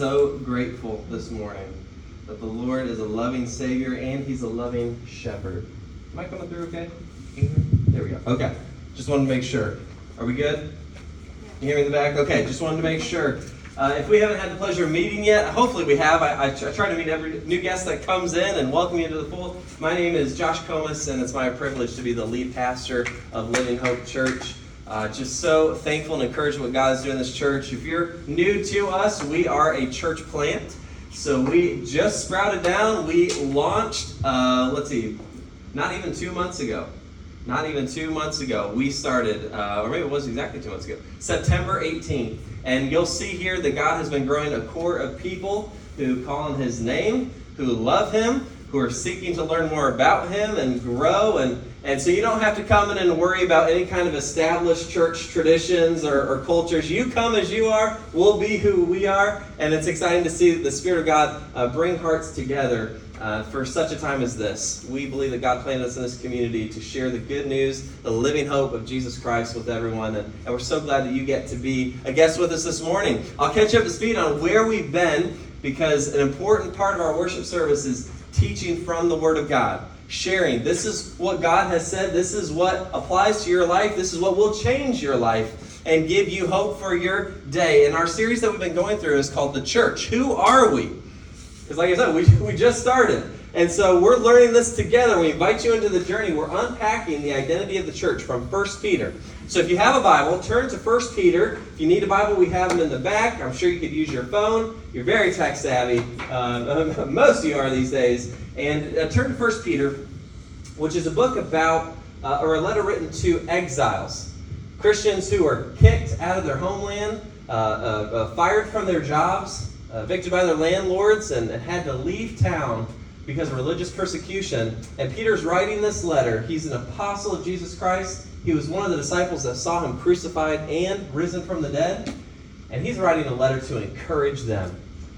so grateful this morning that the Lord is a loving Savior and He's a loving Shepherd. Am I coming through okay? There we go. Okay. Just wanted to make sure. Are we good? You hear me in the back? Okay. Just wanted to make sure. Uh, if we haven't had the pleasure of meeting yet, hopefully we have. I, I, try to meet every new guest that comes in and welcome you to the fold. My name is Josh Comas, and it's my privilege to be the lead pastor of Living Hope Church. Uh, just so thankful and encouraged what God is doing in this church. If you're new to us, we are a church plant. So we just sprouted down. We launched, uh, let's see, not even two months ago. Not even two months ago, we started, uh, or maybe it was exactly two months ago, September 18th. And you'll see here that God has been growing a core of people who call on His name, who love Him, who are seeking to learn more about Him and grow. And, and so you don't have to come in and worry about any kind of established church traditions or, or cultures. You come as you are, we'll be who we are. And it's exciting to see the Spirit of God uh, bring hearts together. Uh, for such a time as this, we believe that God planted us in this community to share the good news, the living hope of Jesus Christ with everyone. And, and we're so glad that you get to be a guest with us this morning. I'll catch you up to speed on where we've been because an important part of our worship service is teaching from the Word of God. Sharing. This is what God has said. This is what applies to your life. This is what will change your life and give you hope for your day. And our series that we've been going through is called The Church. Who are we? Because, like I said, we, we just started. And so we're learning this together. We invite you into the journey. We're unpacking the identity of the church from 1 Peter. So if you have a Bible, turn to 1 Peter. If you need a Bible, we have them in the back. I'm sure you could use your phone. You're very tech savvy. Uh, most of you are these days. And uh, turn to 1 Peter, which is a book about, uh, or a letter written to exiles. Christians who are kicked out of their homeland, uh, uh, uh, fired from their jobs, evicted by their landlords, and, and had to leave town because of religious persecution. And Peter's writing this letter. He's an apostle of Jesus Christ. He was one of the disciples that saw him crucified and risen from the dead. And he's writing a letter to encourage them.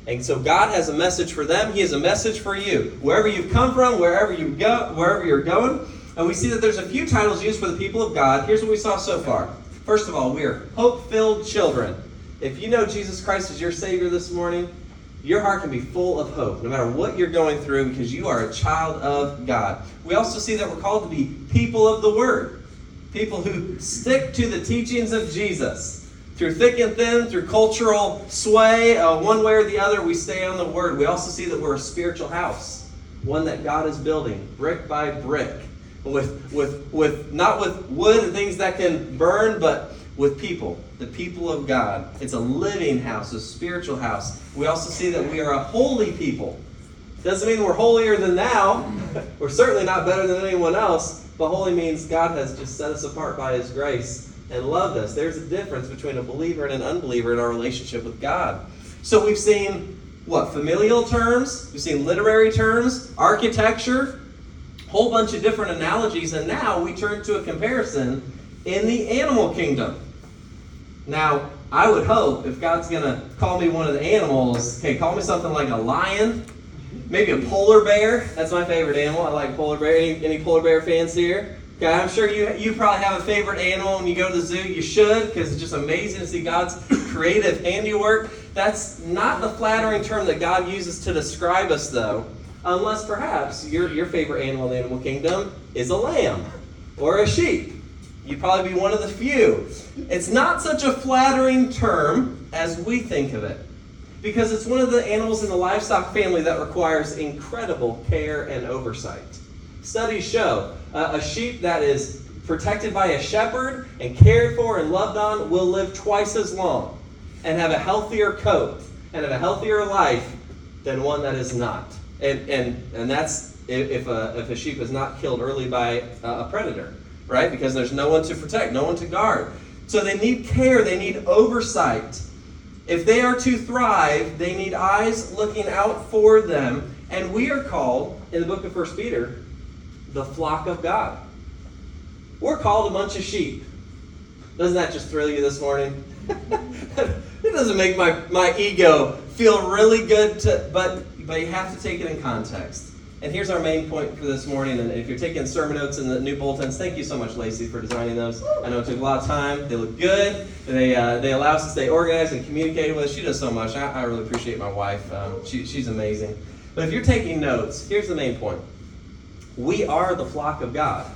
And so God has a message for them. He has a message for you. Wherever you've come from, wherever you go, wherever you're going. And we see that there's a few titles used for the people of God. Here's what we saw so far. First of all, we are hope-filled children. If you know Jesus Christ as your Savior this morning, your heart can be full of hope no matter what you're going through because you are a child of God. We also see that we're called to be people of the Word people who stick to the teachings of Jesus. Through thick and thin, through cultural sway, uh, one way or the other, we stay on the Word. We also see that we're a spiritual house, one that God is building brick by brick, with, with, with not with wood and things that can burn, but with people, the people of God. It's a living house, a spiritual house. We also see that we are a holy people. Doesn't mean we're holier than thou. we're certainly not better than anyone else. But holy means God has just set us apart by His grace and loved us. There's a difference between a believer and an unbeliever in our relationship with God. So we've seen what? Familial terms, we've seen literary terms, architecture, whole bunch of different analogies, and now we turn to a comparison in the animal kingdom. Now, I would hope if God's going to call me one of the animals, okay, call me something like a lion, maybe a polar bear. That's my favorite animal. I like polar bear. Any, any polar bear fans here? Okay, I'm sure you you probably have a favorite animal when you go to the zoo. You should, because it's just amazing to see God's creative handiwork. That's not the flattering term that God uses to describe us, though, unless perhaps your, your favorite animal in the animal kingdom is a lamb or a sheep. You'd probably be one of the few. It's not such a flattering term as we think of it because it's one of the animals in the livestock family that requires incredible care and oversight. Studies show uh, a sheep that is protected by a shepherd and cared for and loved on will live twice as long and have a healthier coat and have a healthier life than one that is not. And, and, and that's if a, if a sheep is not killed early by a predator, right? Because there's no one to protect, no one to guard. So they need care, they need oversight. If they are to thrive, they need eyes looking out for them. And we are called, in the book of First Peter, the flock of God. We're called a bunch of sheep. Doesn't that just thrill you this morning? it doesn't make my, my ego feel really good, to, but, but you have to take it in context. And here's our main point for this morning. And if you're taking sermon notes in the new bulletins, thank you so much, Lacey, for designing those. I know it took a lot of time. They look good. They, uh, they allow us to stay organized and communicate with us. She does so much. I, I really appreciate my wife. Um, she, she's amazing. But if you're taking notes, here's the main point we are the flock of God,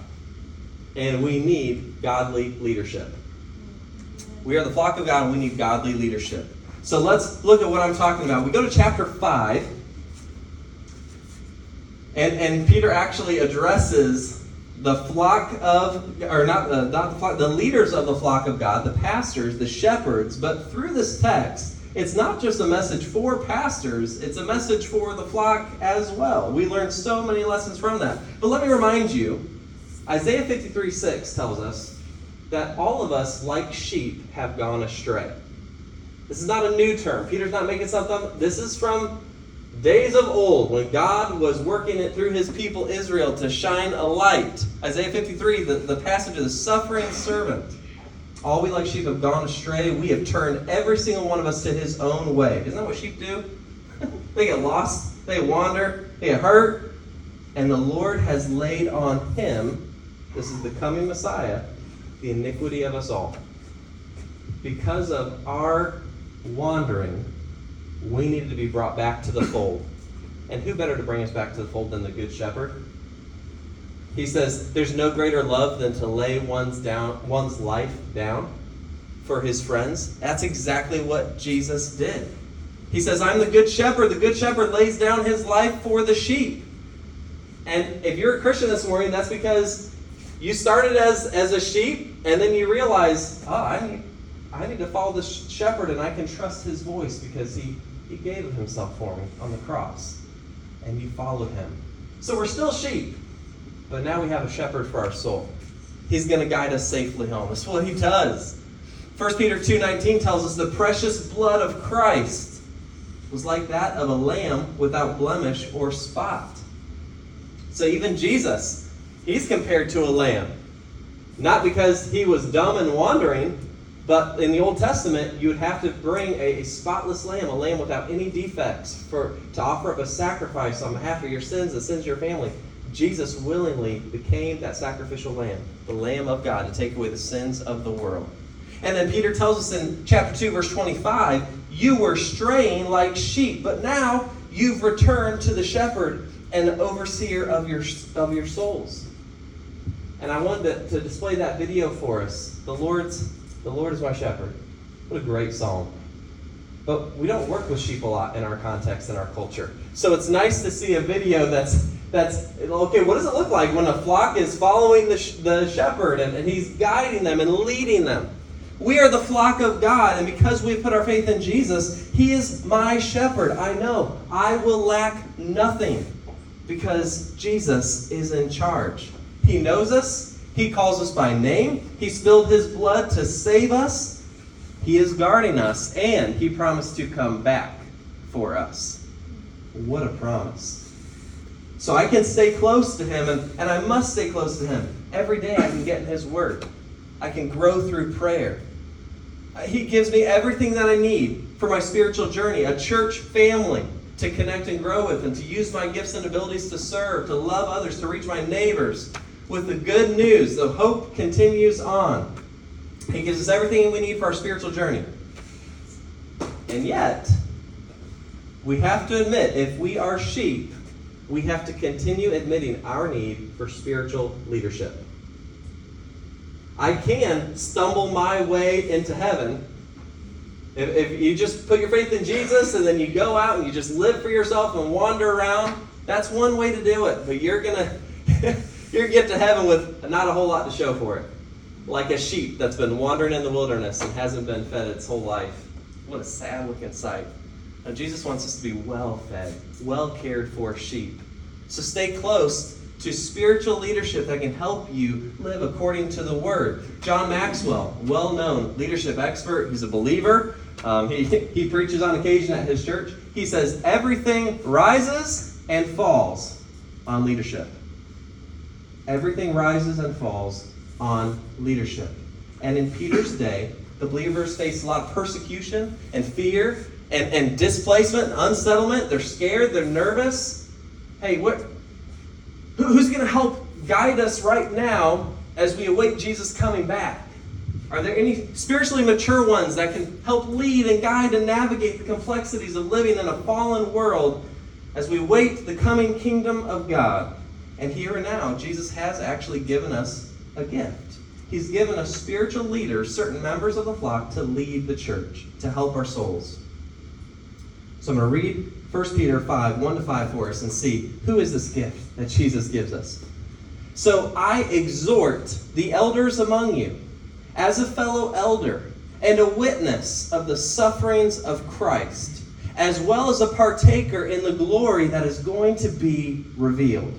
and we need godly leadership. We are the flock of God, and we need godly leadership. So let's look at what I'm talking about. We go to chapter 5. And, and Peter actually addresses the flock of, or not, uh, not the flock, the leaders of the flock of God, the pastors, the shepherds. But through this text, it's not just a message for pastors, it's a message for the flock as well. We learn so many lessons from that. But let me remind you Isaiah 53 6 tells us that all of us, like sheep, have gone astray. This is not a new term. Peter's not making something. This is from days of old when God was working it through his people Israel to shine a light. Isaiah 53, the, the passage of the suffering servant. All we like sheep have gone astray. We have turned every single one of us to his own way. Isn't that what sheep do? they get lost, they wander, they get hurt, and the Lord has laid on him, this is the coming Messiah, the iniquity of us all. Because of our wandering, we needed to be brought back to the fold. And who better to bring us back to the fold than the Good Shepherd? He says, There's no greater love than to lay one's, down, one's life down for his friends. That's exactly what Jesus did. He says, I'm the Good Shepherd. The Good Shepherd lays down his life for the sheep. And if you're a Christian this morning, that's because you started as, as a sheep, and then you realize, oh, I I need to follow the shepherd, and I can trust his voice because he he gave himself for me on the cross, and you followed him. So we're still sheep, but now we have a shepherd for our soul. He's going to guide us safely home. That's what he does. 1 Peter 2:19 tells us the precious blood of Christ was like that of a lamb without blemish or spot. So even Jesus, he's compared to a lamb. Not because he was dumb and wandering, but in the Old Testament, you would have to bring a, a, spotless lamb, a lamb without any defects, for to offer up a sacrifice on behalf of your sins, the sins of your family. Jesus willingly became that sacrificial lamb, the Lamb of God, to take away the sins of the world. And then Peter tells us in chapter 2, verse 25, you were straying like sheep, but now you've returned to the shepherd and overseer of your of your souls. And I wanted to, to display that video for us. The Lord's the Lord is my shepherd. What a great song. But we don't work with sheep a lot in our context and our culture. So it's nice to see a video that's that's okay. What does it look like when a flock is following the, the shepherd and, and he's guiding them and leading them? We are the flock of God, and because we put our faith in Jesus, He is my shepherd. I know I will lack nothing because Jesus is in charge. He knows us, he calls us by name. He spilled his blood to save us. He is guarding us, and he promised to come back for us. What a promise. So I can stay close to him, and, and I must stay close to him. Every day I can get in his word. I can grow through prayer. He gives me everything that I need for my spiritual journey, a church family to connect and grow with, and to use my gifts and abilities to serve, to love others, to reach my neighbors, with the good news. The hope continues on. He gives us everything we need for our spiritual journey. And yet, we have to admit, if we are sheep, we have to continue admitting our need for spiritual leadership. I can stumble my way into heaven. If, if you just put your faith in Jesus and then you go out and you just live for yourself and wander around, that's one way to do it. But you're going to. You get to heaven with not a whole lot to show for it. Like a sheep that's been wandering in the wilderness and hasn't been fed its whole life. What a sad looking sight. Now, Jesus wants us to be well fed, well cared for sheep. So stay close to spiritual leadership that can help you live according to the Word. John Maxwell, well known leadership expert, he's a believer. Um, he, he preaches on occasion at his church. He says, Everything rises and falls on leadership. Everything rises and falls on leadership. And in Peter's day, the believers faced a lot of persecution and fear and, and displacement and unsettlement. They're scared, they're nervous. Hey, what Who's going to help guide us right now as we await Jesus coming back? Are there any spiritually mature ones that can help lead and guide and navigate the complexities of living in a fallen world as we wait the coming kingdom of God? And here and now, Jesus has actually given us a gift. He's given us spiritual leaders, certain members of the flock, to lead the church, to help our souls. So I'm going to read 1 Peter 5, 1 to 5 for us and see who is this gift that Jesus gives us. So I exhort the elders among you as a fellow elder and a witness of the sufferings of Christ, as well as a partaker in the glory that is going to be revealed.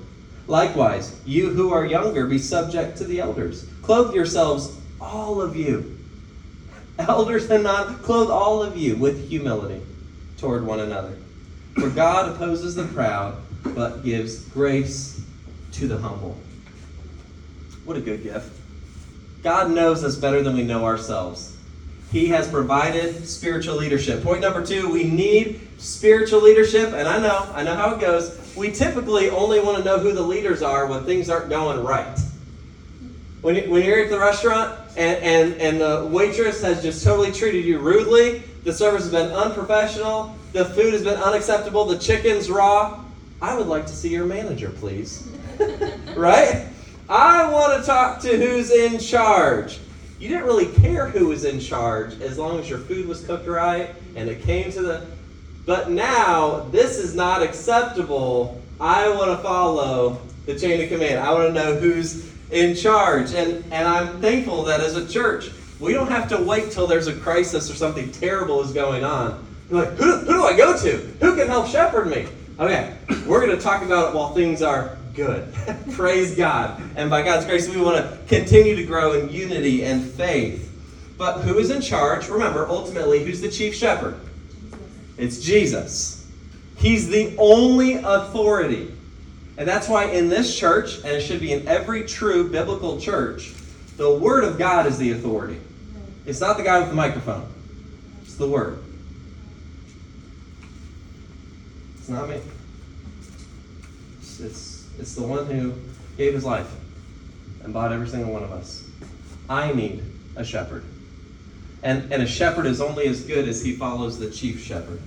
Likewise, you who are younger, be subject to the elders. Clothe yourselves, all of you, elders and not, clothe all of you with humility toward one another. For God opposes the proud, but gives grace to the humble. What a good gift. God knows us better than we know ourselves. He has provided spiritual leadership. Point number two, we need spiritual leadership. And I know, I know how it goes. We typically only want to know who the leaders are when things aren't going right. When, you, when you're at the restaurant and, and, and the waitress has just totally treated you rudely, the service has been unprofessional, the food has been unacceptable, the chicken's raw, I would like to see your manager, please. right? I want to talk to who's in charge. You didn't really care who was in charge as long as your food was cooked right and it came to the. But now, this is not acceptable. I want to follow the chain of command. I want to know who's in charge. And, and I'm thankful that as a church, we don't have to wait till there's a crisis or something terrible is going on. You're like, who, who do I go to? Who can help shepherd me? Okay, we're going to talk about it while things are good. Praise God. And by God's grace, we want to continue to grow in unity and faith. But who is in charge? Remember, ultimately, who's the chief shepherd? It's Jesus. He's the only authority. And that's why in this church, and it should be in every true biblical church, the Word of God is the authority. It's not the guy with the microphone, it's the Word. It's not me. It's, it's it's the one who gave his life and bought every single one of us. I need a shepherd. And, and a shepherd is only as good as he follows the chief shepherd.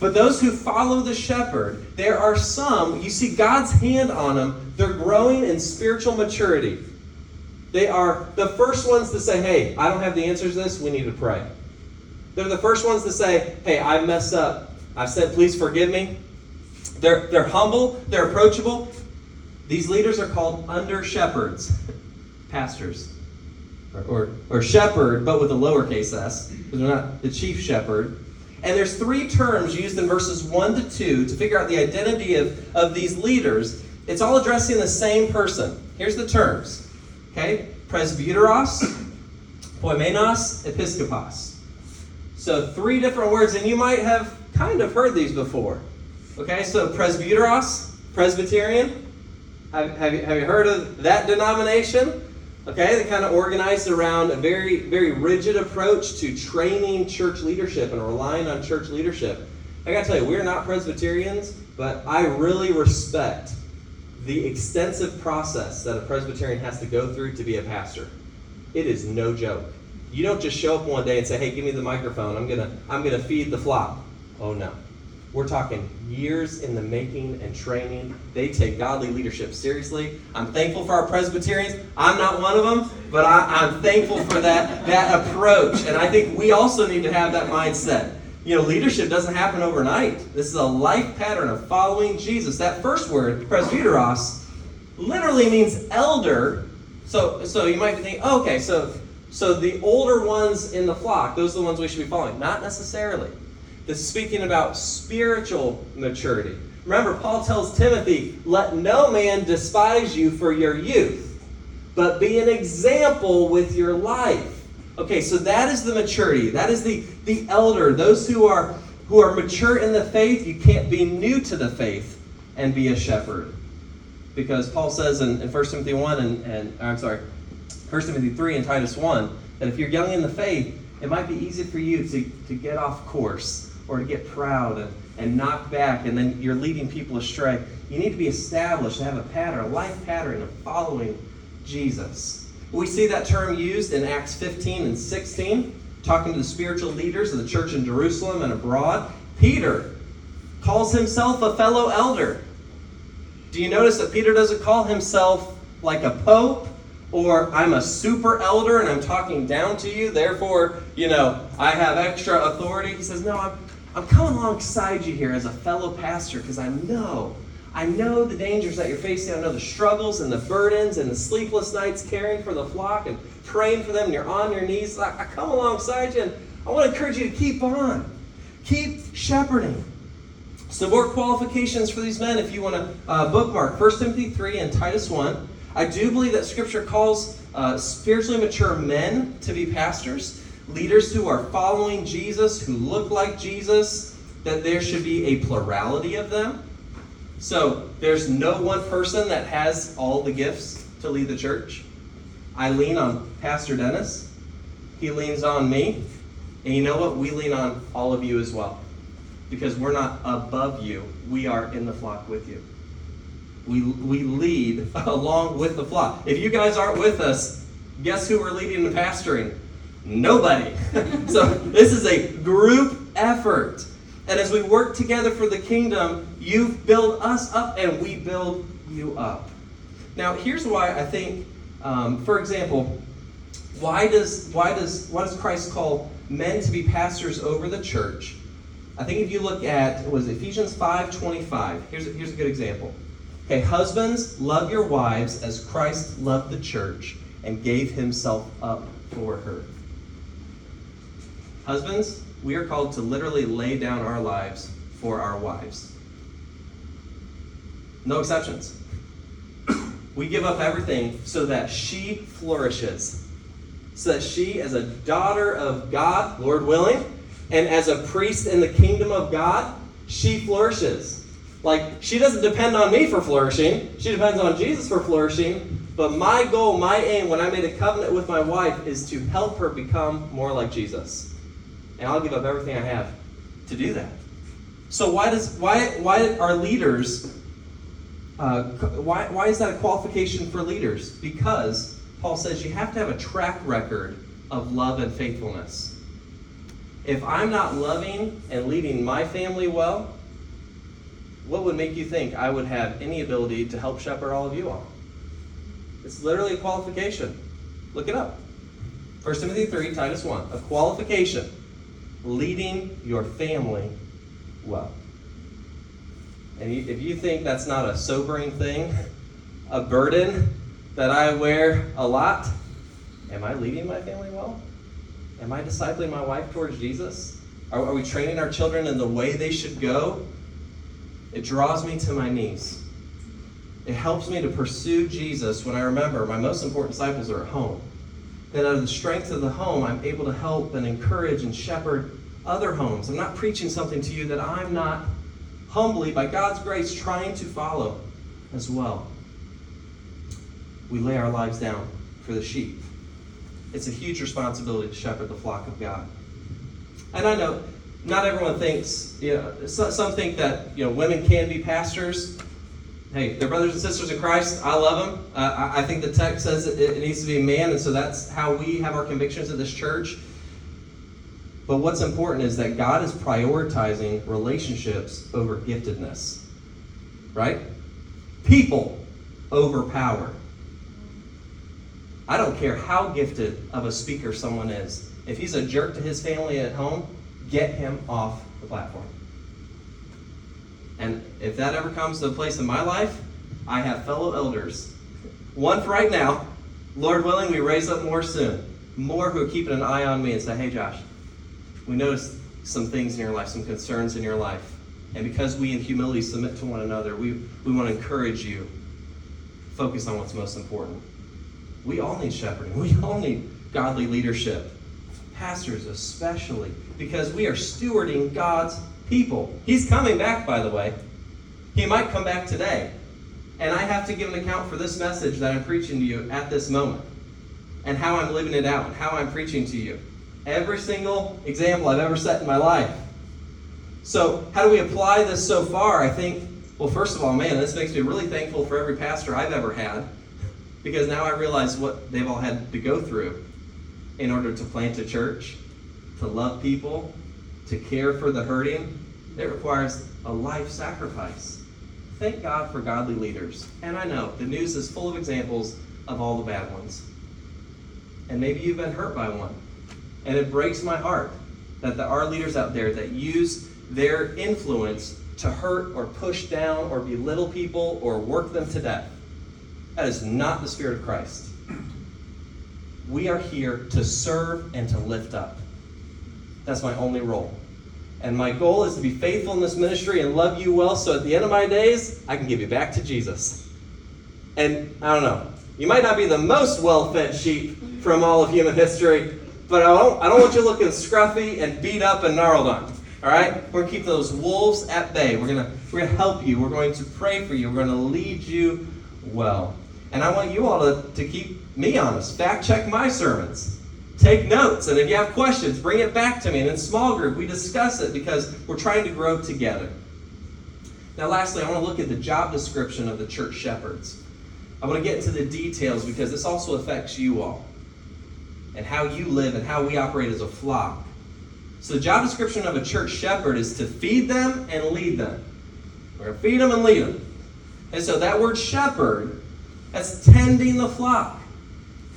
But those who follow the shepherd, there are some, you see God's hand on them, they're growing in spiritual maturity. They are the first ones to say, hey, I don't have the answers to this, we need to pray. They're the first ones to say, hey, I messed up. I've said, please forgive me. They're, they're humble, they're approachable. These leaders are called under shepherds, pastors, or, or, or shepherd, but with a lowercase s, because they're not the chief shepherd. And there's three terms used in verses 1 to 2 to figure out the identity of, of these leaders. It's all addressing the same person. Here's the terms. Okay? Presbyteros, poimenos, episkopos. So three different words, and you might have kind of heard these before. Okay, so presbyteros, Presbyterian. Have, have, you, have you heard of that denomination? Okay, they kind of organized around a very, very rigid approach to training church leadership and relying on church leadership. I gotta tell you, we're not Presbyterians, but I really respect the extensive process that a Presbyterian has to go through to be a pastor. It is no joke. You don't just show up one day and say, "Hey, give me the microphone. I'm gonna, I'm gonna feed the flock." Oh no. We're talking years in the making and training. They take godly leadership seriously. I'm thankful for our Presbyterians. I'm not one of them, but I, am thankful for that, that approach. And I think we also need to have that mindset. You know, leadership doesn't happen overnight. This is a life pattern of following Jesus. That first word, presbyteros, literally means elder. So, so you might think, oh, okay, so, so the older ones in the flock, those are the ones we should be following. Not necessarily. Is speaking about spiritual maturity. Remember, Paul tells Timothy, let no man despise you for your youth, but be an example with your life. Okay, so that is the maturity. That is the, the elder. Those who are who are mature in the faith, you can't be new to the faith and be a shepherd. Because Paul says in, in 1 Timothy 1 and, and uh, I'm sorry, 1 Timothy 3 and Titus 1, that if you're young in the faith, it might be easy for you to, to get off course or to get proud and, and knock back, and then you're leading people astray. You need to be established, to have a pattern, a life pattern of following Jesus. We see that term used in Acts 15 and 16, talking to the spiritual leaders of the church in Jerusalem and abroad. Peter calls himself a fellow elder. Do you notice that Peter doesn't call himself like a pope or I'm a super elder and I'm talking down to you, therefore, you know, I have extra authority? He says, No, I'm, I'm coming alongside you here as a fellow pastor because I know I know the dangers that you're facing. I know the struggles and the burdens and the sleepless nights caring for the flock and praying for them. And you're on your knees. I, I come alongside you and I want to encourage you to keep on. Keep shepherding. Some more qualifications for these men if you want to uh, bookmark 1 Timothy 3 and Titus 1. I do believe that Scripture calls uh, spiritually mature men to be pastors, leaders who are following Jesus, who look like Jesus, that there should be a plurality of them. So there's no one person that has all the gifts to lead the church. I lean on Pastor Dennis. He leans on me. And you know what? We lean on all of you as well. Because we're not above you, we are in the flock with you. We, we lead along with the flock. If you guys aren't with us, guess who we're leading and pastoring? Nobody. so this is a group effort. And as we work together for the kingdom, you build us up and we build you up. Now, here's why I think, um, for example, why does why does why does Christ call men to be pastors over the church? I think if you look at was Ephesians 5:25. Here's a, here's a good example. Okay, husbands, love your wives as Christ loved the church and gave himself up for her. Husbands, we are called to literally lay down our lives for our wives. No exceptions. we give up everything so that she flourishes. So that she, as a daughter of God, Lord willing, and as a priest in the kingdom of God, she flourishes. Like, she doesn't depend on me for flourishing, she depends on Jesus for flourishing. But my goal, my aim when I made a covenant with my wife is to help her become more like Jesus and I'll give up everything I have to do that. So why does why why are leaders? Uh, why why is that a qualification for leaders? Because Paul says you have to have a track record of love and faithfulness. If I'm not loving and leading my family well, what would make you think I would have any ability to help shepherd all of you all? It's literally a qualification. Look it up. 1 Timothy 3, Titus 1. A qualification leading your family well. And if you think that's not a sobering thing, a burden that I wear a lot, am I leading my family well? Am I discipling my wife towards Jesus? Are, are we training our children in the way they should go? It draws me to my knees. It helps me to pursue Jesus when I remember my most important disciples are at home. That out of the strength of the home, I'm able to help and encourage and shepherd other homes. I'm not preaching something to you that I'm not humbly, by God's grace, trying to follow as well. We lay our lives down for the sheep. It's a huge responsibility to shepherd the flock of God. And I know not everyone thinks, you know, some think that, you know, women can be pastors. Hey, they're brothers and sisters in Christ. I love them. Uh, I think the text says it, it needs to be man, and so that's how we have our convictions at this church. But what's important is that God is prioritizing relationships over giftedness. Right? People over power. I don't care how gifted of a speaker someone is. If he's a jerk to his family at home, get him off the platform. And if that ever comes to a place in my life, I have fellow elders. One for right now. Lord willing, we raise up more soon. More who are keeping an eye on me and say, hey, Josh, we notice some things in your life, some concerns in your life. And because we in humility submit to one another, we, we want to encourage you. Focus on what's most important. we all need shepherding. We all need godly leadership. Pastors, especially, because we are stewarding God's people. He's coming back, by the way. He might come back today. And I have to give an account for this message that I'm preaching to you at this moment and how I'm living it out and how I'm preaching to you. Every single example I've ever set in my life. So, how do we apply this so far? I think, well, first of all, man, this makes me really thankful for every pastor I've ever had because now I realize what they've all had to go through in order to plant a church, to love people, to care for the hurting. It requires a life sacrifice. Thank God for godly leaders. And I know the news is full of examples of all the bad ones. And maybe you've been hurt by one. And it breaks my heart that there are leaders out there that use their influence to hurt or push down or belittle people or work them to death. That is not the Spirit of Christ. We are here to serve and to lift up. That's my only role. And my goal is to be faithful in this ministry and love you well so at the end of my days, I can give you back to Jesus. And I don't know, you might not be the most well fed sheep from all of human history, but I don't, I don't want you looking scruffy and beat up and gnarled on. All right? We're going to keep those wolves at bay. We're going we're to help you. We're going to pray for you. We're going to lead you well. And I want you all to, to keep me honest. Fact check my sermons. Take notes. And if you have questions, bring it back to me. And in small group, we discuss it because we're trying to grow together. Now, lastly, I want to look at the job description of the church shepherds. I want to get into the details because this also affects you all and how you live and how we operate as a flock. So, the job description of a church shepherd is to feed them and lead them. We're going to feed them and lead them. And so, that word shepherd that's tending the flock.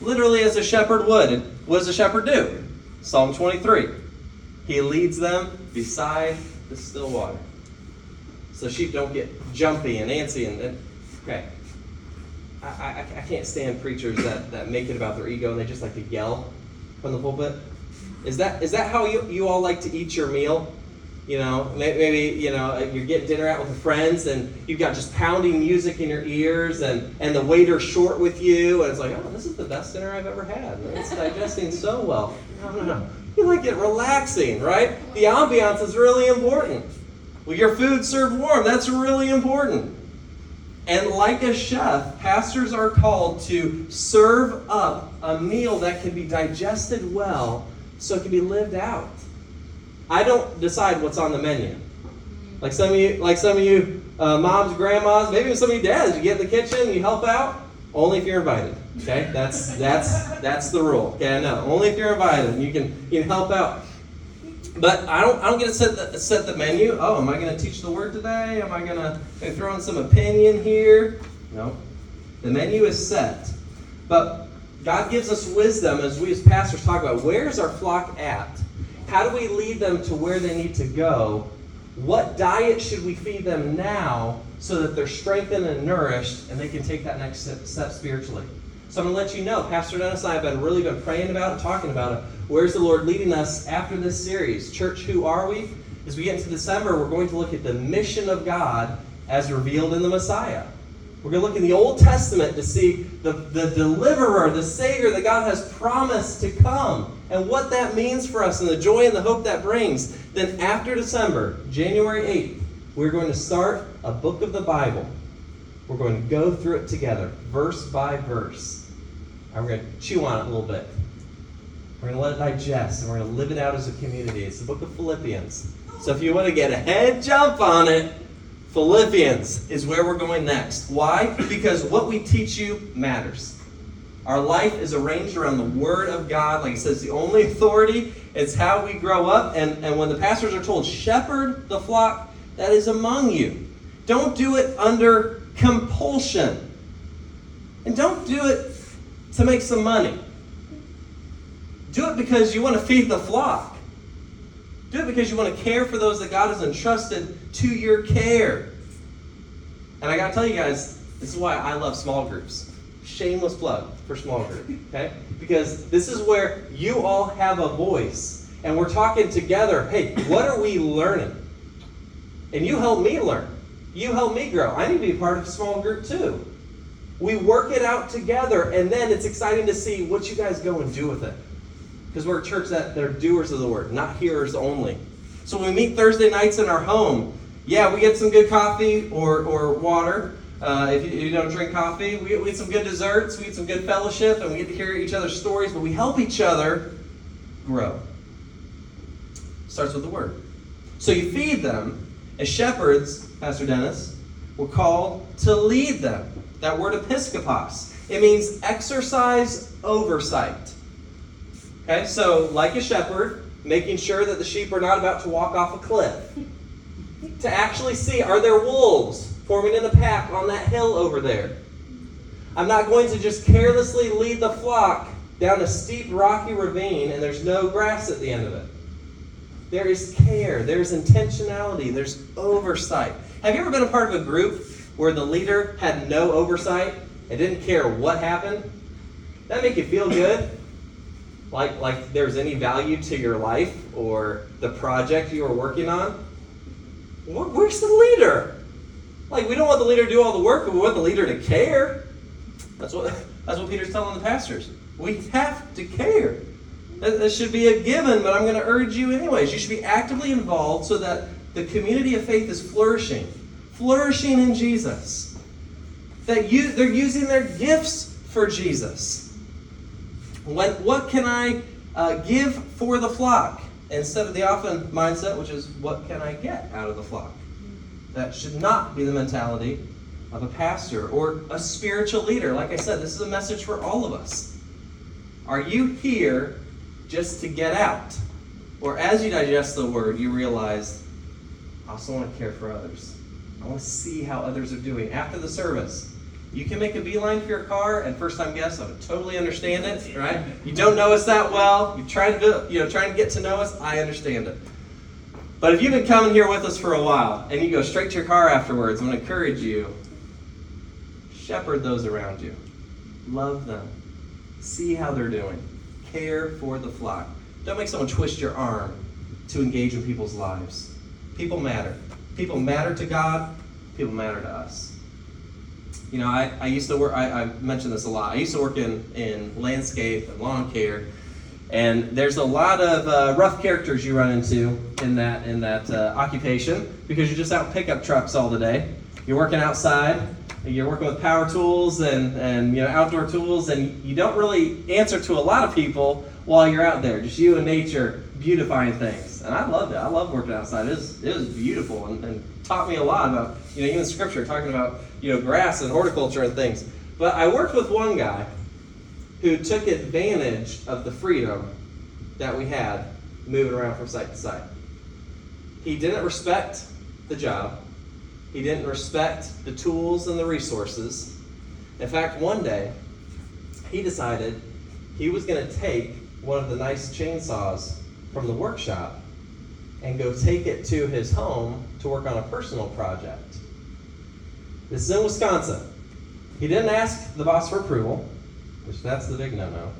Literally, as a shepherd would. What does the shepherd do? Psalm 23. He leads them beside the still water. So sheep don't get jumpy and antsy and, and okay. I, I, I can't stand preachers that, that make it about their ego and they just like to yell from the pulpit. Is that is that how you, you all like to eat your meal? You know, maybe you know uh, you're getting dinner out with friends, and you've got just pounding music in your ears, and and the waiter's short with you, and it's like, oh, this is the best dinner I've ever had. It's digesting so well. No, no, no. You like it relaxing, right? The ambiance is really important. Well, your food served warm. That's really important. And like a chef, pastors are called to serve up a meal that can be digested well so it can be lived out. I don't decide what's on the menu. Like some of you, like some of you uh, moms, grandmas, maybe even some of you dads, you get in the kitchen, you help out. Only if you're invited. Okay, that's that's that's the rule. Okay, I know. Only if you're invited, you can you can help out. But I don't I don't get to set the, set the menu. Oh, am I going to teach the word today? Am I going to throw in some opinion here? No. The menu is set. But God gives us wisdom as we as pastors talk about where's our flock at? How do we lead them to where they need to go? What diet should we feed them now so that they're strengthened and nourished and they can take that next step spiritually? So I'm going to let you know, Pastor Dennis and I have been really been praying about and talking about it. Where's the Lord leading us after this series? Church, who are we? As we get into December, we're going to look at the mission of God as revealed in the Messiah. We're going to look in the Old Testament to see the, the deliverer, the Savior that God has promised to come and what that means for us and the joy and the hope that brings. Then, after December, January 8th, we're going to start a book of the Bible. We're going to go through it together, verse by verse. And we're going to chew on it a little bit. We're going to let it digest, and we're going to live it out as a community. It's the book of Philippians. So, if you want to get a head jump on it, Philippians is where we're going next. Why? Because what we teach you matters. Our life is arranged around the Word of God. Like it says, the only authority is how we grow up. And, and when the pastors are told, shepherd the flock that is among you, don't do it under compulsion. And don't do it to make some money. Do it because you want to feed the flock. Do it because you want to care for those that God has entrusted to your care. And I got to tell you guys, this is why I love small groups shameless plug for small group, okay? Because this is where you all have a voice and we're talking together. Hey, what are we learning? And you help me learn. You help me grow. I need to be part of a small group too. We work it out together, and then it's exciting to see what you guys go and do with it. Because we're a church that they're doers of the word, not hearers only. So when we meet Thursday nights in our home, yeah, we get some good coffee or, or water. Uh, if, you, if, you, don't drink coffee, we, we eat some good desserts, we eat some good fellowship, and we get to hear each other's stories, but we help each other grow. Starts with the word. So you feed them. As shepherds, Pastor Dennis, we're called to lead them. That word episkopos. It means exercise oversight. Okay, so like a shepherd, making sure that the sheep are not about to walk off a cliff. To actually see, are there wolves forming in a pack on that hill over there? I'm not going to just carelessly lead the flock down a steep rocky ravine and there's no grass at the end of it. There is care, there's intentionality, there's oversight. Have you ever been a part of a group where the leader had no oversight and didn't care what happened? That make you feel good? Like like there's any value to your life or the project you were working on? Where's the leader? Like we don't want the leader to do all the work, but we want the leader to care. That's what that's what Peter's telling the pastors. We have to care. That, should be a given, but I'm going to urge you anyways. You should be actively involved so that the community of faith is flourishing, flourishing in Jesus. That you they're using their gifts for Jesus. When, what can I uh, give for the flock instead of the often mindset, which is what can I get out of the flock? That should not be the mentality of a pastor or a spiritual leader. Like I said, this is a message for all of us. Are you here just to get out? Or as you digest the word, you realize, I also want to care for others. I want to see how others are doing. After the service, you can make a beeline for your car, and first time guests, I would totally understand it, right? You don't know us that well, you try to you know, trying to get to know us, I understand it. But if you've been coming here with us for a while and you go straight to your car afterwards, I'm going to encourage you shepherd those around you. Love them. See how they're doing care for the flock. Don't make someone twist your arm to engage in people's lives. People matter. People matter to God, people matter to us. You know, I, I used to work, I, I mentioned this a lot. I used to work in, in landscape and lawn care. And there's a lot of uh, rough characters you run into in that in that uh, occupation because you're just out pickup trucks all the day. You're working outside, you're working with power tools and, and you know outdoor tools and you don't really answer to a lot of people while you're out there just you and nature beautifying things and i loved it i love working outside it was, it was beautiful and, and taught me a lot about you know even scripture talking about you know grass and horticulture and things but i worked with one guy who took advantage of the freedom that we had moving around from site to site he didn't respect the job he didn't respect the tools and the resources. In fact, one day, he decided he was going to take one of the nice chainsaws from the workshop and go take it to his home to work on a personal project. This is in Wisconsin. He didn't ask the boss for approval, which that's the big no-no.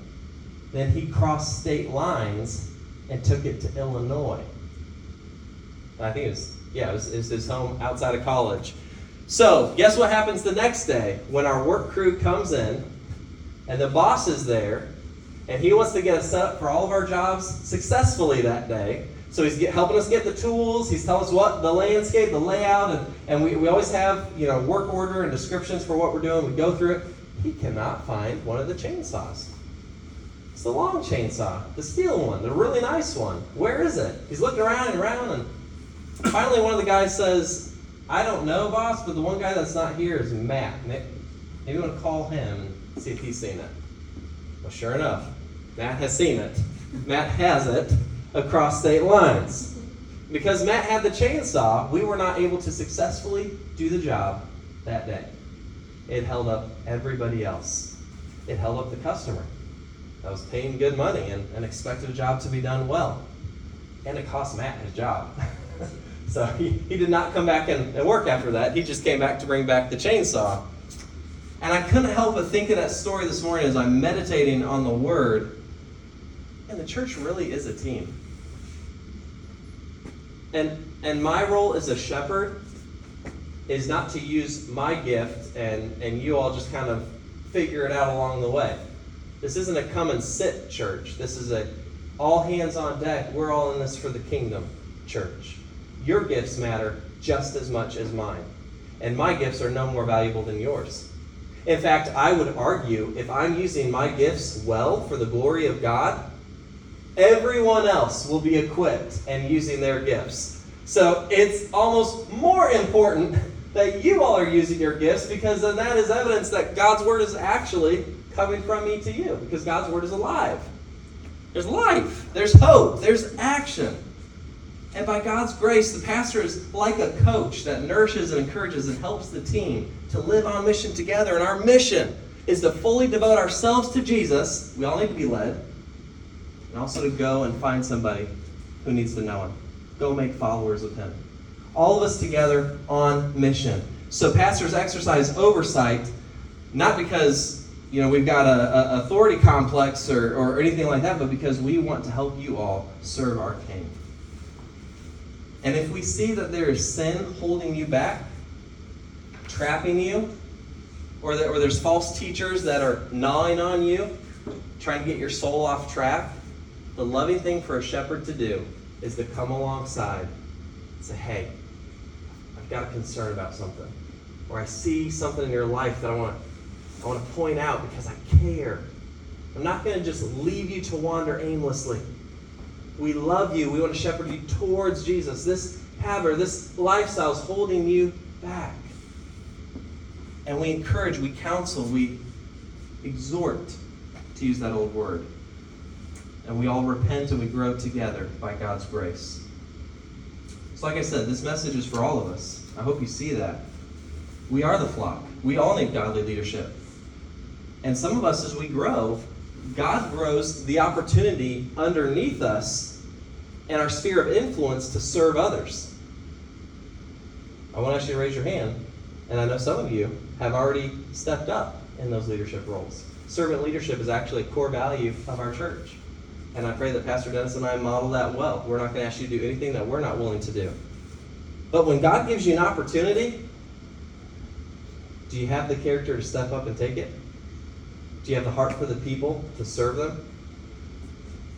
Then he crossed state lines and took it to Illinois. I think it was yeah, it was, it was his home outside of college. So, guess what happens the next day when our work crew comes in and the boss is there and he wants to get us set up for all of our jobs successfully that day. So he's get, helping us get the tools. He's telling us what the landscape, the layout, and, and we, we always have you know work order and descriptions for what we're doing. We go through it. He cannot find one of the chainsaws. It's the long chainsaw, the steel one, the really nice one. Where is it? He's looking around and around and Finally, one of the guys says, I don't know, boss, but the one guy that's not here is Matt. Maybe you want to call him and see if he's seen it. Well, sure enough, Matt has seen it. Matt has it across state lines. Because Matt had the chainsaw, we were not able to successfully do the job that day. It held up everybody else. It held up the customer that was paying good money and, and expected a job to be done well. And it cost Matt his job. So he, he did not come back and, and work after that. He just came back to bring back the chainsaw. And I couldn't help but think of that story this morning as I'm meditating on the word. And the church really is a team. And and my role as a shepherd is not to use my gift and, and you all just kind of figure it out along the way. This isn't a come and sit church. This is a all hands on deck. We're all in this for the kingdom church. Your gifts matter just as much as mine. And my gifts are no more valuable than yours. In fact, I would argue if I'm using my gifts well for the glory of God, everyone else will be equipped and using their gifts. So it's almost more important that you all are using your gifts because then that is evidence that God's word is actually coming from me to you because God's word is alive. There's life, there's hope, there's action. And by God's grace, the pastor is like a coach that nourishes and encourages and helps the team to live on mission together. And our mission is to fully devote ourselves to Jesus. We all need to be led. And also to go and find somebody who needs to know him. Go make followers of him. All of us together on mission. So pastors exercise oversight, not because you know we've got a, a authority complex or, or anything like that, but because we want to help you all serve our King. And if we see that there is sin holding you back, trapping you, or that or there's false teachers that are gnawing on you, trying to get your soul off track, the loving thing for a shepherd to do is to come alongside and say, hey, I've got a concern about something. Or I see something in your life that I want to I want to point out because I care. I'm not going to just leave you to wander aimlessly. We love you. We want to shepherd you towards Jesus. This habit, this lifestyle is holding you back. And we encourage, we counsel, we exhort, to use that old word. And we all repent and we grow together by God's grace. So, like I said, this message is for all of us. I hope you see that. We are the flock. We all need godly leadership. And some of us, as we grow, God grows the opportunity underneath us and our sphere of influence to serve others. I want to ask you to raise your hand, and I know some of you have already stepped up in those leadership roles. Servant leadership is actually a core value of our church. And I pray that Pastor Dennis and I model that well. We're not going to ask you to do anything that we're not willing to do. But when God gives you an opportunity, do you have the character to step up and take it? Do you have the heart for the people to serve them?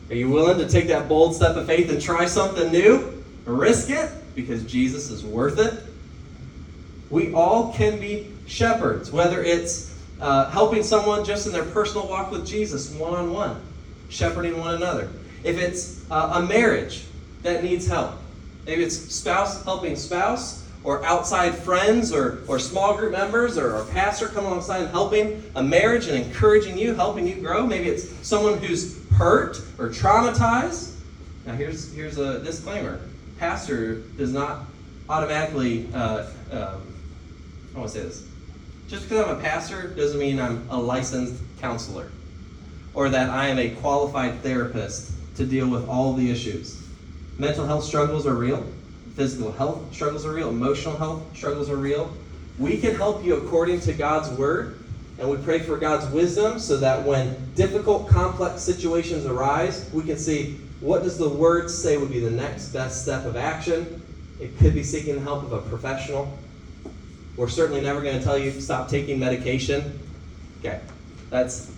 Are you willing to take that bold step of faith and try something new? Risk it because Jesus is worth it? We all can be shepherds, whether it's uh, helping someone just in their personal walk with Jesus one on one, shepherding one another. If it's uh, a marriage that needs help, maybe it's spouse helping spouse, or outside friends or, or small group members or a pastor come alongside and helping a marriage and encouraging you, helping you grow. Maybe it's someone who's hurt or traumatized. Now, here's, here's a disclaimer pastor does not automatically, uh, um, I want to say this. Just because I'm a pastor doesn't mean I'm a licensed counselor or that I am a qualified therapist to deal with all the issues. Mental health struggles are real physical health struggles are real, emotional health struggles are real. We can help you according to God's word, and we pray for God's wisdom so that when difficult, complex situations arise, we can see what does the word say would be the next best step of action. It could be seeking the help of a professional. We're certainly never going to tell you stop taking medication. Okay, that's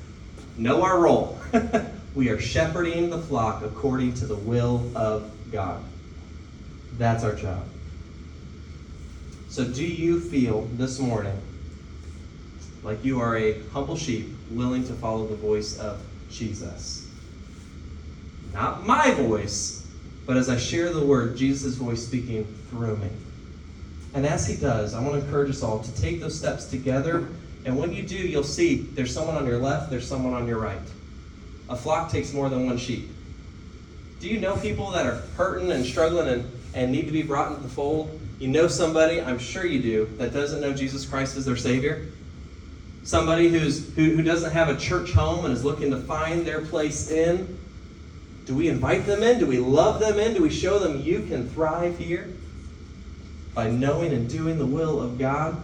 know our role. we are shepherding the flock according to the will of God. That's our job. So, do you feel this morning like you are a humble sheep willing to follow the voice of Jesus? Not my voice, but as I share the word, Jesus' voice speaking through me. And as he does, I want to encourage us all to take those steps together. And when you do, you'll see there's someone on your left, there's someone on your right. A flock takes more than one sheep. Do you know people that are hurting and struggling and and need to be brought into the fold. You know somebody, I'm sure you do, that doesn't know Jesus Christ as their Savior. Somebody who's, who, who doesn't have a church home and is looking to find their place in. Do we invite them in? Do we love them in? Do we show them you can thrive here? By knowing and doing the will of God.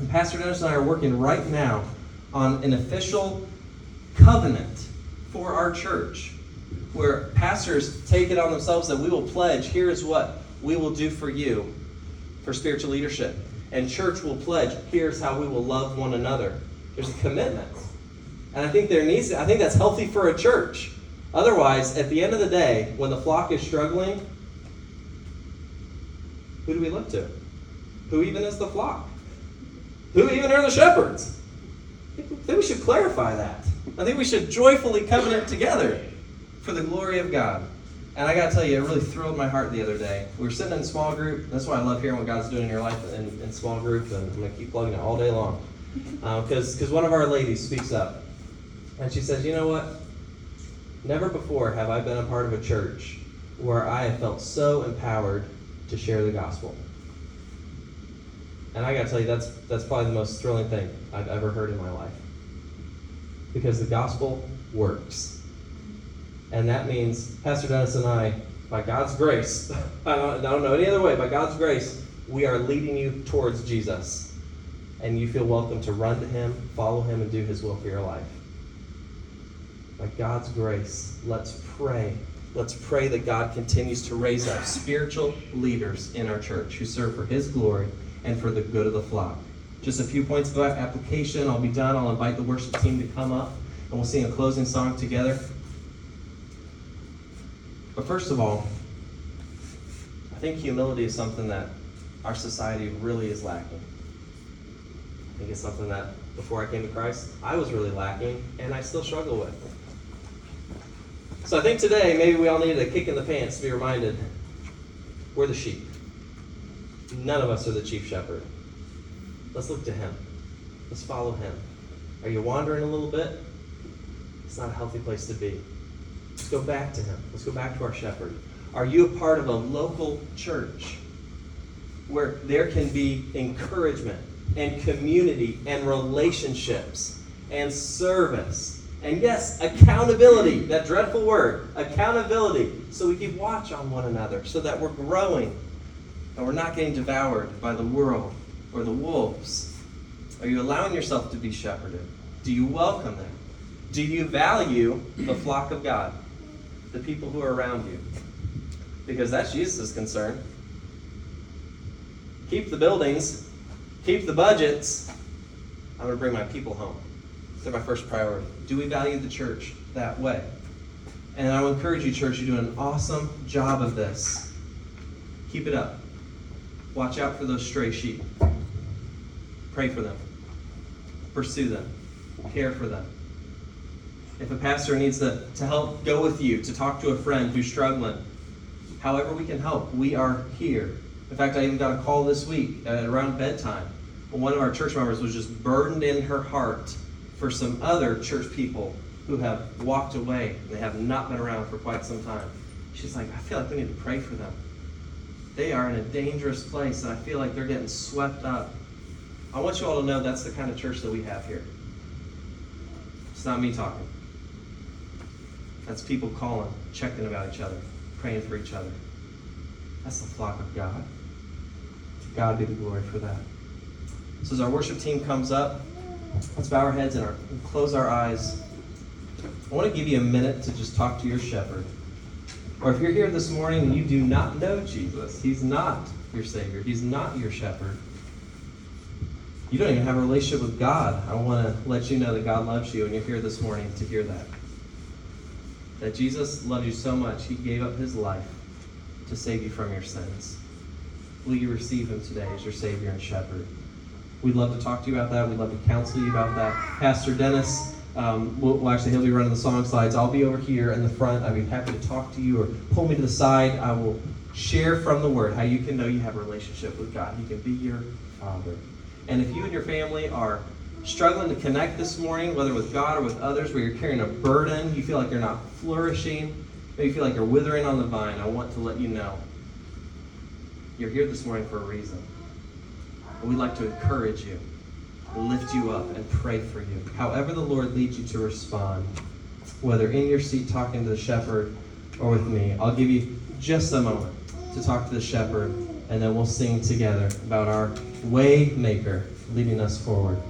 And Pastor Dennis and I are working right now on an official covenant for our church where pastors take it on themselves that we will pledge here's what we will do for you for spiritual leadership. And church will pledge, here's how we will love one another. There's a commitment. And I think there needs to, I think that's healthy for a church. Otherwise, at the end of the day, when the flock is struggling, who do we look to? Who even is the flock? Who even are the shepherds? I think we should clarify that. I think we should joyfully covenant together for the glory of God. And I got to tell you, it really thrilled my heart the other day. We were sitting in a small group. That's why I love hearing what God's doing in your life in, in small group, and I'm going to keep plugging it all day long. Because uh, because one of our ladies speaks up, and she says, You know what? Never before have I been a part of a church where I have felt so empowered to share the gospel. And I got to tell you, that's, that's probably the most thrilling thing I've ever heard in my life. Because the gospel works. And that means Pastor Dennis and I, by God's grace, I don't, I don't know any other way, by God's grace, we are leading you towards Jesus. And you feel welcome to run to Him, follow Him, and do His will for your life. By God's grace, let's pray. Let's pray that God continues to raise up spiritual leaders in our church who serve for His glory and for the good of the flock. Just a few points of application. I'll be done. I'll invite the worship team to come up and we'll sing a closing song together. But first of all, I think humility is something that our society really is lacking. I think it's something that before I came to Christ, I was really lacking and I still struggle with. So I think today maybe we all needed a kick in the pants to be reminded we're the sheep. None of us are the chief shepherd. Let's look to him. Let's follow him. Are you wandering a little bit? It's not a healthy place to be. Let's go back to him. Let's go back to our shepherd. Are you a part of a local church where there can be encouragement and community and relationships and service? And yes, accountability, that dreadful word, accountability, so we keep watch on one another, so that we're growing and we're not getting devoured by the world or the wolves? Are you allowing yourself to be shepherded? Do you welcome them? Do you value the flock of God, the people who are around you? Because that's Jesus' concern. Keep the buildings, keep the budgets. I'm going to bring my people home. They're my first priority. Do we value the church that way? And I encourage you, church, you're doing an awesome job of this. Keep it up. Watch out for those stray sheep. Pray for them. Pursue them. Care for them. If a pastor needs to, to help go with you, to talk to a friend who's struggling, however we can help, we are here. In fact, I even got a call this week at around bedtime. One of our church members was just burdened in her heart for some other church people who have walked away. They have not been around for quite some time. She's like, I feel like we need to pray for them. They are in a dangerous place, and I feel like they're getting swept up. I want you all to know that's the kind of church that we have here. It's not me talking. That's people calling, checking about each other, praying for each other. That's the flock of God. To God be the glory for that. So as our worship team comes up, let's bow our heads and, our, and close our eyes. I want to give you a minute to just talk to your shepherd. Or if you're here this morning and you do not know Jesus, He's not your Savior, He's not your shepherd. You don't even have a relationship with God. I want to let you know that God loves you, and you're here this morning to hear that. That Jesus loves you so much, He gave up His life to save you from your sins. Will you receive Him today as your Savior and Shepherd? We'd love to talk to you about that. We'd love to counsel you about that. Pastor Dennis um, we'll, actually, he'll be running the song slides. I'll be over here in the front. I'd be happy to talk to you or pull me to the side. I will share from the Word how you can know you have a relationship with God. He can be your Father. And if you and your family are struggling to connect this morning, whether with God or with others, where you're carrying a burden, you feel like you're not flourishing, maybe you feel like you're withering on the vine, I want to let you know you're here this morning for a reason. And we'd like to encourage you lift you up and pray for you. However, the Lord leads you to respond, whether in your seat talking to the shepherd or with me, I'll give you just a moment to talk to the shepherd, and then we'll sing together about our way maker leading us forward.